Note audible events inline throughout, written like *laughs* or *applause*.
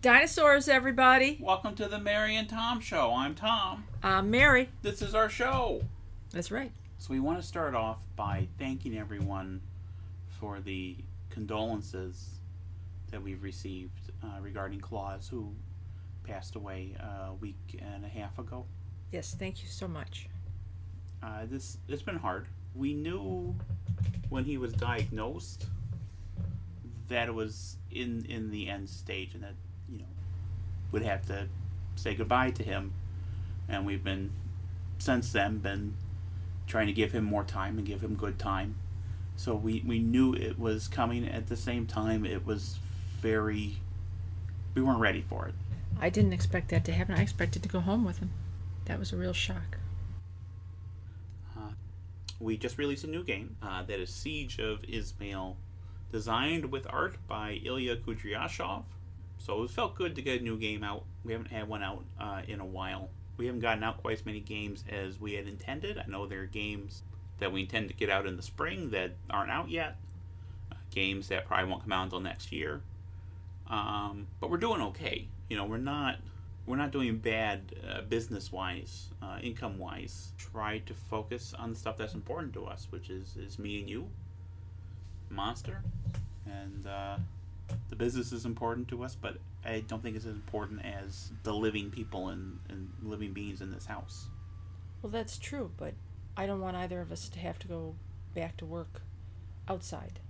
Dinosaurs, everybody. Welcome to the Mary and Tom Show. I'm Tom. I'm Mary. This is our show. That's right. So, we want to start off by thanking everyone for the condolences that we've received uh, regarding Claws, who passed away a week and a half ago. Yes, thank you so much. Uh, this it's been hard. We knew when he was diagnosed that it was in in the end stage, and that you know would have to say goodbye to him. And we've been since then been trying to give him more time and give him good time. So we we knew it was coming. At the same time, it was very we weren't ready for it. I didn't expect that to happen. I expected to go home with him. That was a real shock. we just released a new game uh, that is Siege of Izmail, designed with art by Ilya Kudryashov. So it felt good to get a new game out. We haven't had one out uh, in a while. We haven't gotten out quite as many games as we had intended. I know there are games that we intend to get out in the spring that aren't out yet. Uh, games that probably won't come out until next year. Um, but we're doing okay. You know, we're not we're not doing bad uh, business wise, uh, income wise. Try to focus on the stuff that's important to us, which is is me and you, Monster, and uh, the business is important to us. But I don't think it's as important as the living people and, and living beings in this house. Well, that's true, but I don't want either of us to have to go back to work outside.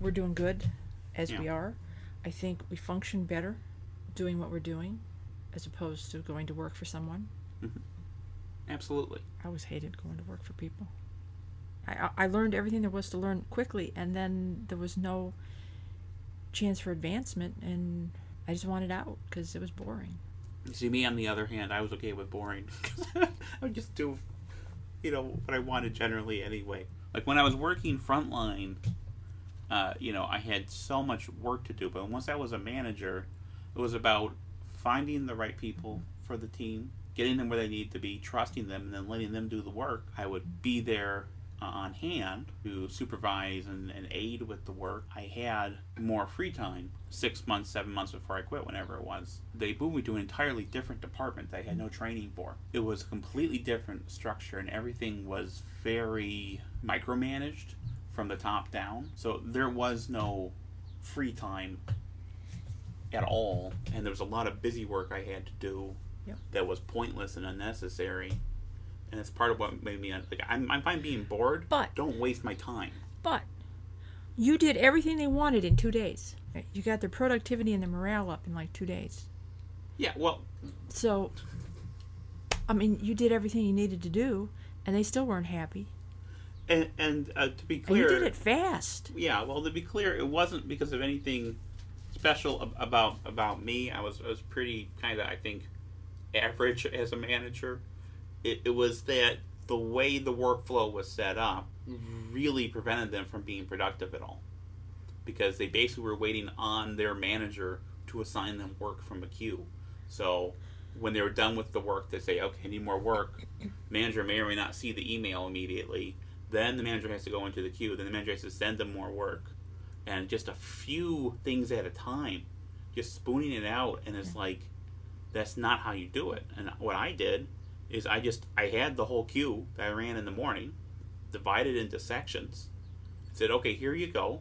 We're doing good as we are. I think we function better doing what we're doing as opposed to going to work for someone. Mm-hmm. Absolutely. I always hated going to work for people. I I learned everything there was to learn quickly, and then there was no chance for advancement, and I just wanted out because it was boring. See, me on the other hand, I was okay with boring. *laughs* I would just do, you know, what I wanted generally anyway. Like when I was working frontline, uh, you know, I had so much work to do. But once I was a manager, it was about finding the right people for the team, getting them where they need to be, trusting them, and then letting them do the work. I would be there Uh, on hand to supervise and, and aid with the work. I had more free time six months, seven months before I quit, whenever it was. They moved me to an entirely different department that I had no training for. It was a completely different structure, and everything was very micromanaged from the top down. So there was no free time at all, and there was a lot of busy work I had to do Yep. that was pointless and unnecessary. And it's part of what made me like I'm, I'm fine being bored, But- don't waste my time. But you did everything they wanted in two days. You got their productivity and their morale up in like two days. Yeah, well, So, I mean, you did everything you needed to do, and they still weren't happy. and and uh, to be And clear, you did it fast. yeah, well, to be clear, it wasn't because of anything special ab- about about me. I was I was pretty kind of I think average as a manager. It, it was that the way the workflow was set up really prevented them from being productive at all because they basically were waiting on their manager to assign them work from a queue. So when they were done with the work, they say, "Okay, I need more work." Manager may or may not see the email immediately. Then the manager has to go into the queue. Then the manager has to send them more work, and just a few things at a time, just spooning it out. And it's like, that's not how you do it. And what I did is I just I had the whole queue that I ran in the morning, divided into sections. Said, okay, here you go.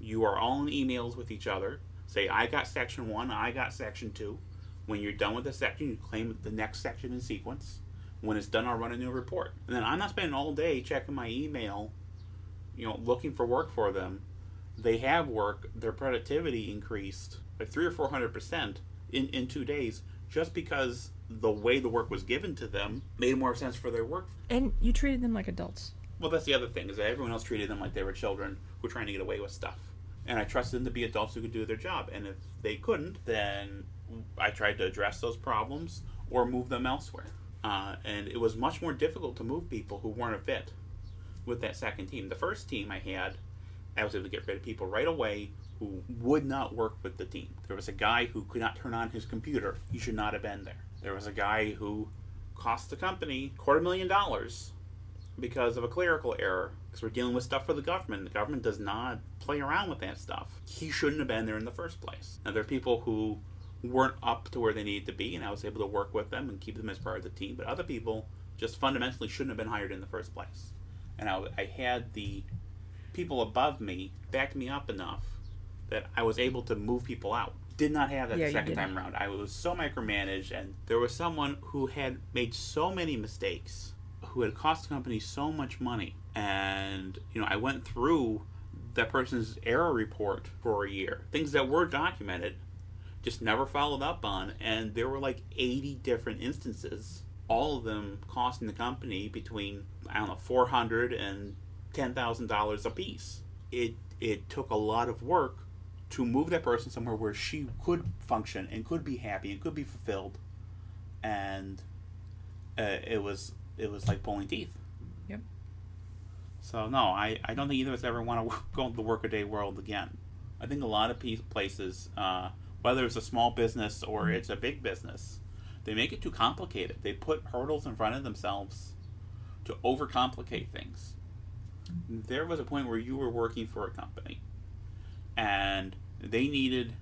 You are all in emails with each other. Say, I got section one, I got section two. When you're done with the section, you claim the next section in sequence. When it's done, I'll run a new report. And then I'm not spending all day checking my email, you know, looking for work for them. They have work, their productivity increased by three or four hundred percent in, in two days just because the way the work was given to them made more sense for their work. And you treated them like adults. Well, that's the other thing is that everyone else treated them like they were children who were trying to get away with stuff, and I trusted them to be adults who could do their job. And if they couldn't, then I tried to address those problems or move them elsewhere. Uh, and it was much more difficult to move people who weren't a fit with that second team. The first team I had, I was able to get rid of people right away who would not work with the team. There was a guy who could not turn on his computer. He should not have been there. There was a guy who cost the company quarter million dollars because of a clerical error. Because we're dealing with stuff for the government. The government does not play around with that stuff. He shouldn't have been there in the first place. Now, there are people who weren't up to where they needed to be, and I was able to work with them and keep them as part of the team. But other people just fundamentally shouldn't have been hired in the first place. And I, I had the people above me back me up enough that I was able to move people out. Did not have that Yeah, the second time around. I was so micromanaged, and there was someone who had made so many mistakes, who had cost the company so much money. And, you know, I went through that person's error report for a year. Things that were documented, just never followed up on. And there were like 80 different instances, all of them costing the company between, I don't know, 400 and $10,000 a piece. It, it took a lot of work to move that person somewhere where she could function and could be happy and could be fulfilled. And uh, it was it was like pulling teeth. Yep. So no, I, I don't think either of us ever want to *laughs* go into the workaday world again. I think a lot of places, uh, whether it's a small business or it's a big business, they make it too complicated. They put hurdles in front of themselves to overcomplicate things. There was a point where you were working for a company, and they needed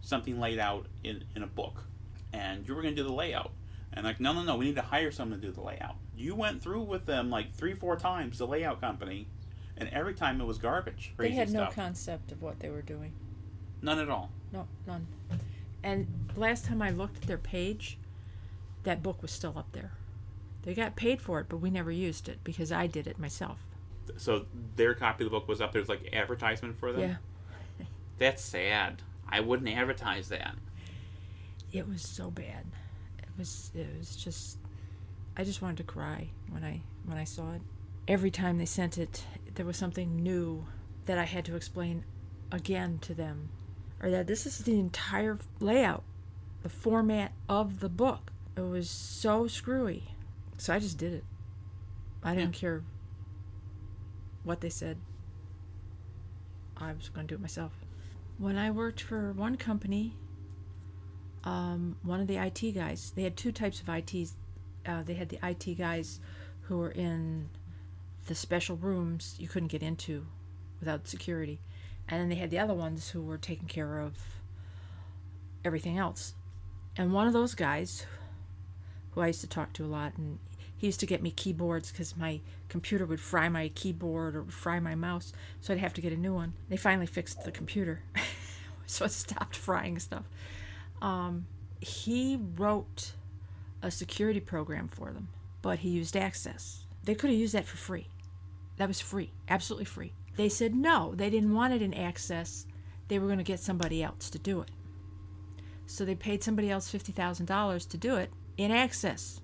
something laid out in, in a book, and you were going to do the layout. And like, no, no, no, we need to hire someone to do the layout. You went through with them like three, four times the layout company, and every time it was garbage. They had no stuff. concept of what they were doing. None at all. No, none. And last time I looked at their page, that book was still up there. They got paid for it, but we never used it because I did it myself. So their copy of the book was up there as like advertisement for them. Yeah. That's sad. I wouldn't advertise that. It was so bad. It was it was just I just wanted to cry when I when I saw it. Every time they sent it, there was something new that I had to explain again to them. Or that this is the entire layout, the format of the book. It was so screwy. So I just did it. I didn't care what they said. I was going to do it myself. When I worked for one company, um, one of the IT guys. They had two types of ITs. Uh, they had the IT guys who were in the special rooms you couldn't get into without security, and then they had the other ones who were taking care of everything else. And one of those guys, who I used to talk to a lot, and he used to get me keyboards because my computer would fry my keyboard or fry my mouse, so I'd have to get a new one. They finally fixed the computer, *laughs* so it stopped frying stuff um, he wrote a security program for them, but he used Access. They could have used that for free. That was free, absolutely free. They said no, they didn't want it in Access. They were going to get somebody else to do it. So they paid somebody else $50,000 to do it in Access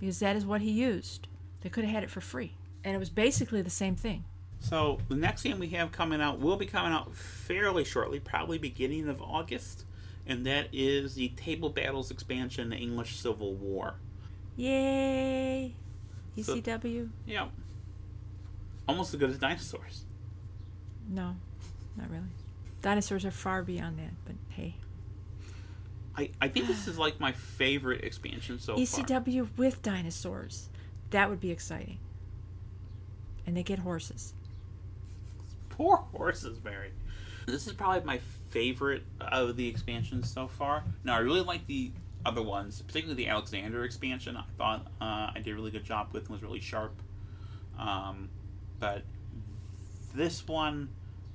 because that is what he used. They could have had it for free. And it was basically the same thing. So the next game we have coming out will be coming out fairly shortly, probably beginning of August, and that is the Table Battles expansion, the English Civil War. Yay! So- ECW? Yeah, almost as good as dinosaurs. No, not really. Dinosaurs are far beyond that, but hey. I, I think this is like my favorite expansion so far. ECW with dinosaurs. That would be exciting. And they get horses. Poor horses, Mary. This is probably my favorite of the expansions so far. Now, I really like the other ones, particularly the Alexander expansion. I thought uh, I did a really good job with and was really sharp. Um, but this one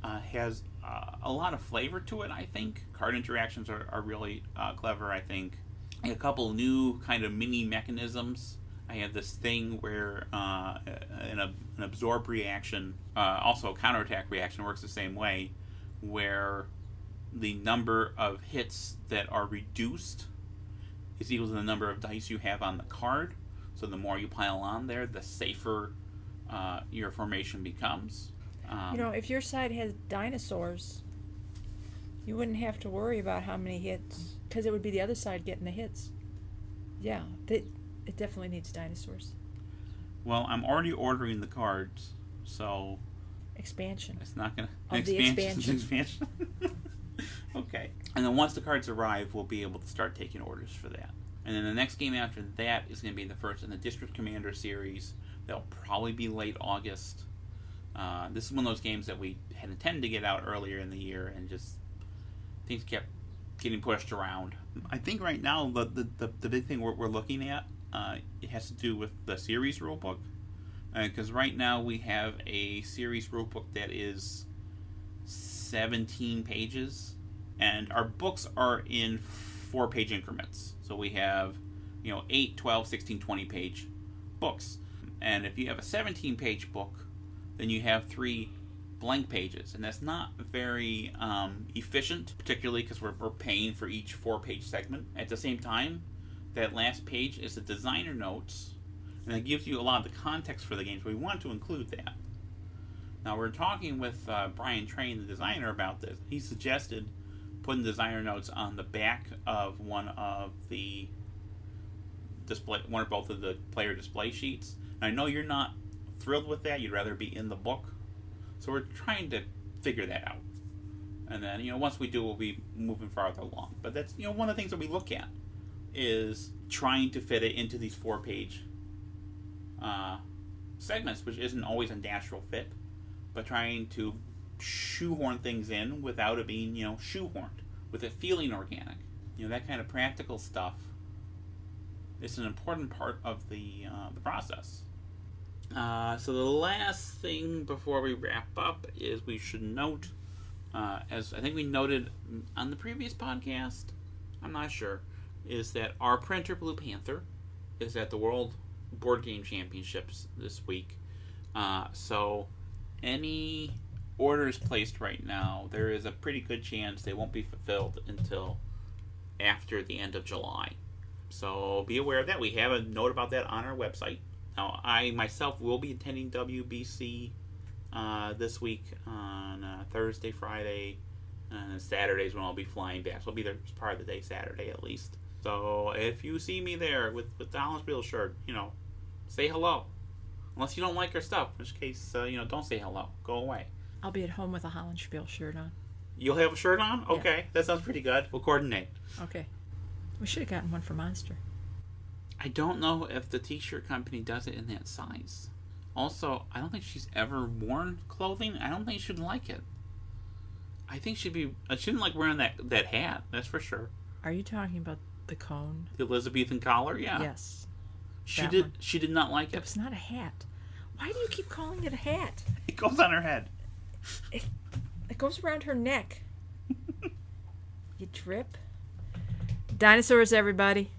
uh, has uh, a lot of flavor to it, I think. Card interactions are, are really uh, clever, I think. A couple new kind of mini mechanisms. I have this thing where uh, an, an absorb reaction, uh, also a counterattack reaction, works the same way, where the number of hits that are reduced is equal to the number of dice you have on the card. So the more you pile on there, the safer uh, your formation becomes. Um, You know, if your side has dinosaurs, you wouldn't have to worry about how many hits, because it would be the other side getting the hits. Yeah, they, it definitely needs dinosaurs. well, I'm already ordering the cards, so Expansion. It's not gonna Of the expansion. expansion. *laughs* okay. And then once the cards arrive, we'll be able to start taking orders for that. And then the next game after that is going to be the first in the District Commander series. That'll probably be late August. Uh, this is one of those games that we had intended to get out earlier in the year, and just things kept getting pushed around. I think right now the the, the, the big thing we're, we're looking at uh, it has to do with the series rulebook, because uh, right now we have a series rulebook that is 17 pages, and our books are in four page increments. So we have, you know, 8, 12, 16, 20 page books. And if you have a 17 page book, then you have three blank pages. And that's not very um, efficient, particularly because we're, we're paying for each four page segment. At the same time, that last page is the designer notes, and it gives you a lot of the context for the game, so We want to include that. Now, we're talking with uh, Brian Train, the designer, about this. He suggested putting designer notes on the back of one of the display, one or both of the player display sheets. And I know you're not thrilled with that. You'd rather be in the book. So we're trying to figure that out. And then, you know, once we do, we'll be moving farther along. But that's, you know, one of the things that we look at is trying to fit it into these four page uh, segments, which isn't always a natural fit, but trying to shoehorn things in without it being, you know, shoehorned, with it feeling organic. You know, that kind of practical stuff is an important part of the, uh, the process. Uh, so the last thing before we wrap up is we should note, uh, as I think we noted on the previous podcast, I'm not sure, is that our printer Blue Panther is at the World Board Game Championships this week. Uh, so any orders placed right now, there is a pretty good chance they won't be fulfilled until after the end of July. So be aware of that. We have a note about that on our website. Now, I myself will be attending WBC uh, this week on uh, Thursday, Friday, and Saturdays when I'll be flying back. So I'll be there as part of the day, Saturday at least. So if you see me there with with the Hollandspiele shirt, you know, say hello. Unless you don't like our stuff, in which case, uh, you know, don't say hello. Go away. I'll be at home with a Hollandspiele shirt on. You'll have a shirt on? Okay, yeah. that sounds pretty good. We'll coordinate. Okay. We should have gotten one for Monster. I don't know if the t-shirt company does it in that size. Also, I don't think she's ever worn clothing. I don't think she'd like it. I think she'd be. Uh, she didn't like wearing that that hat. That's for sure. Are you talking about the cone? The Elizabethan collar, yeah. Yes. She did. One. She did not like it. It's not a hat. Why do you keep calling it a hat? *laughs* It goes on her head. It, it goes around her neck. *laughs* you trip. Dinosaurs, everybody.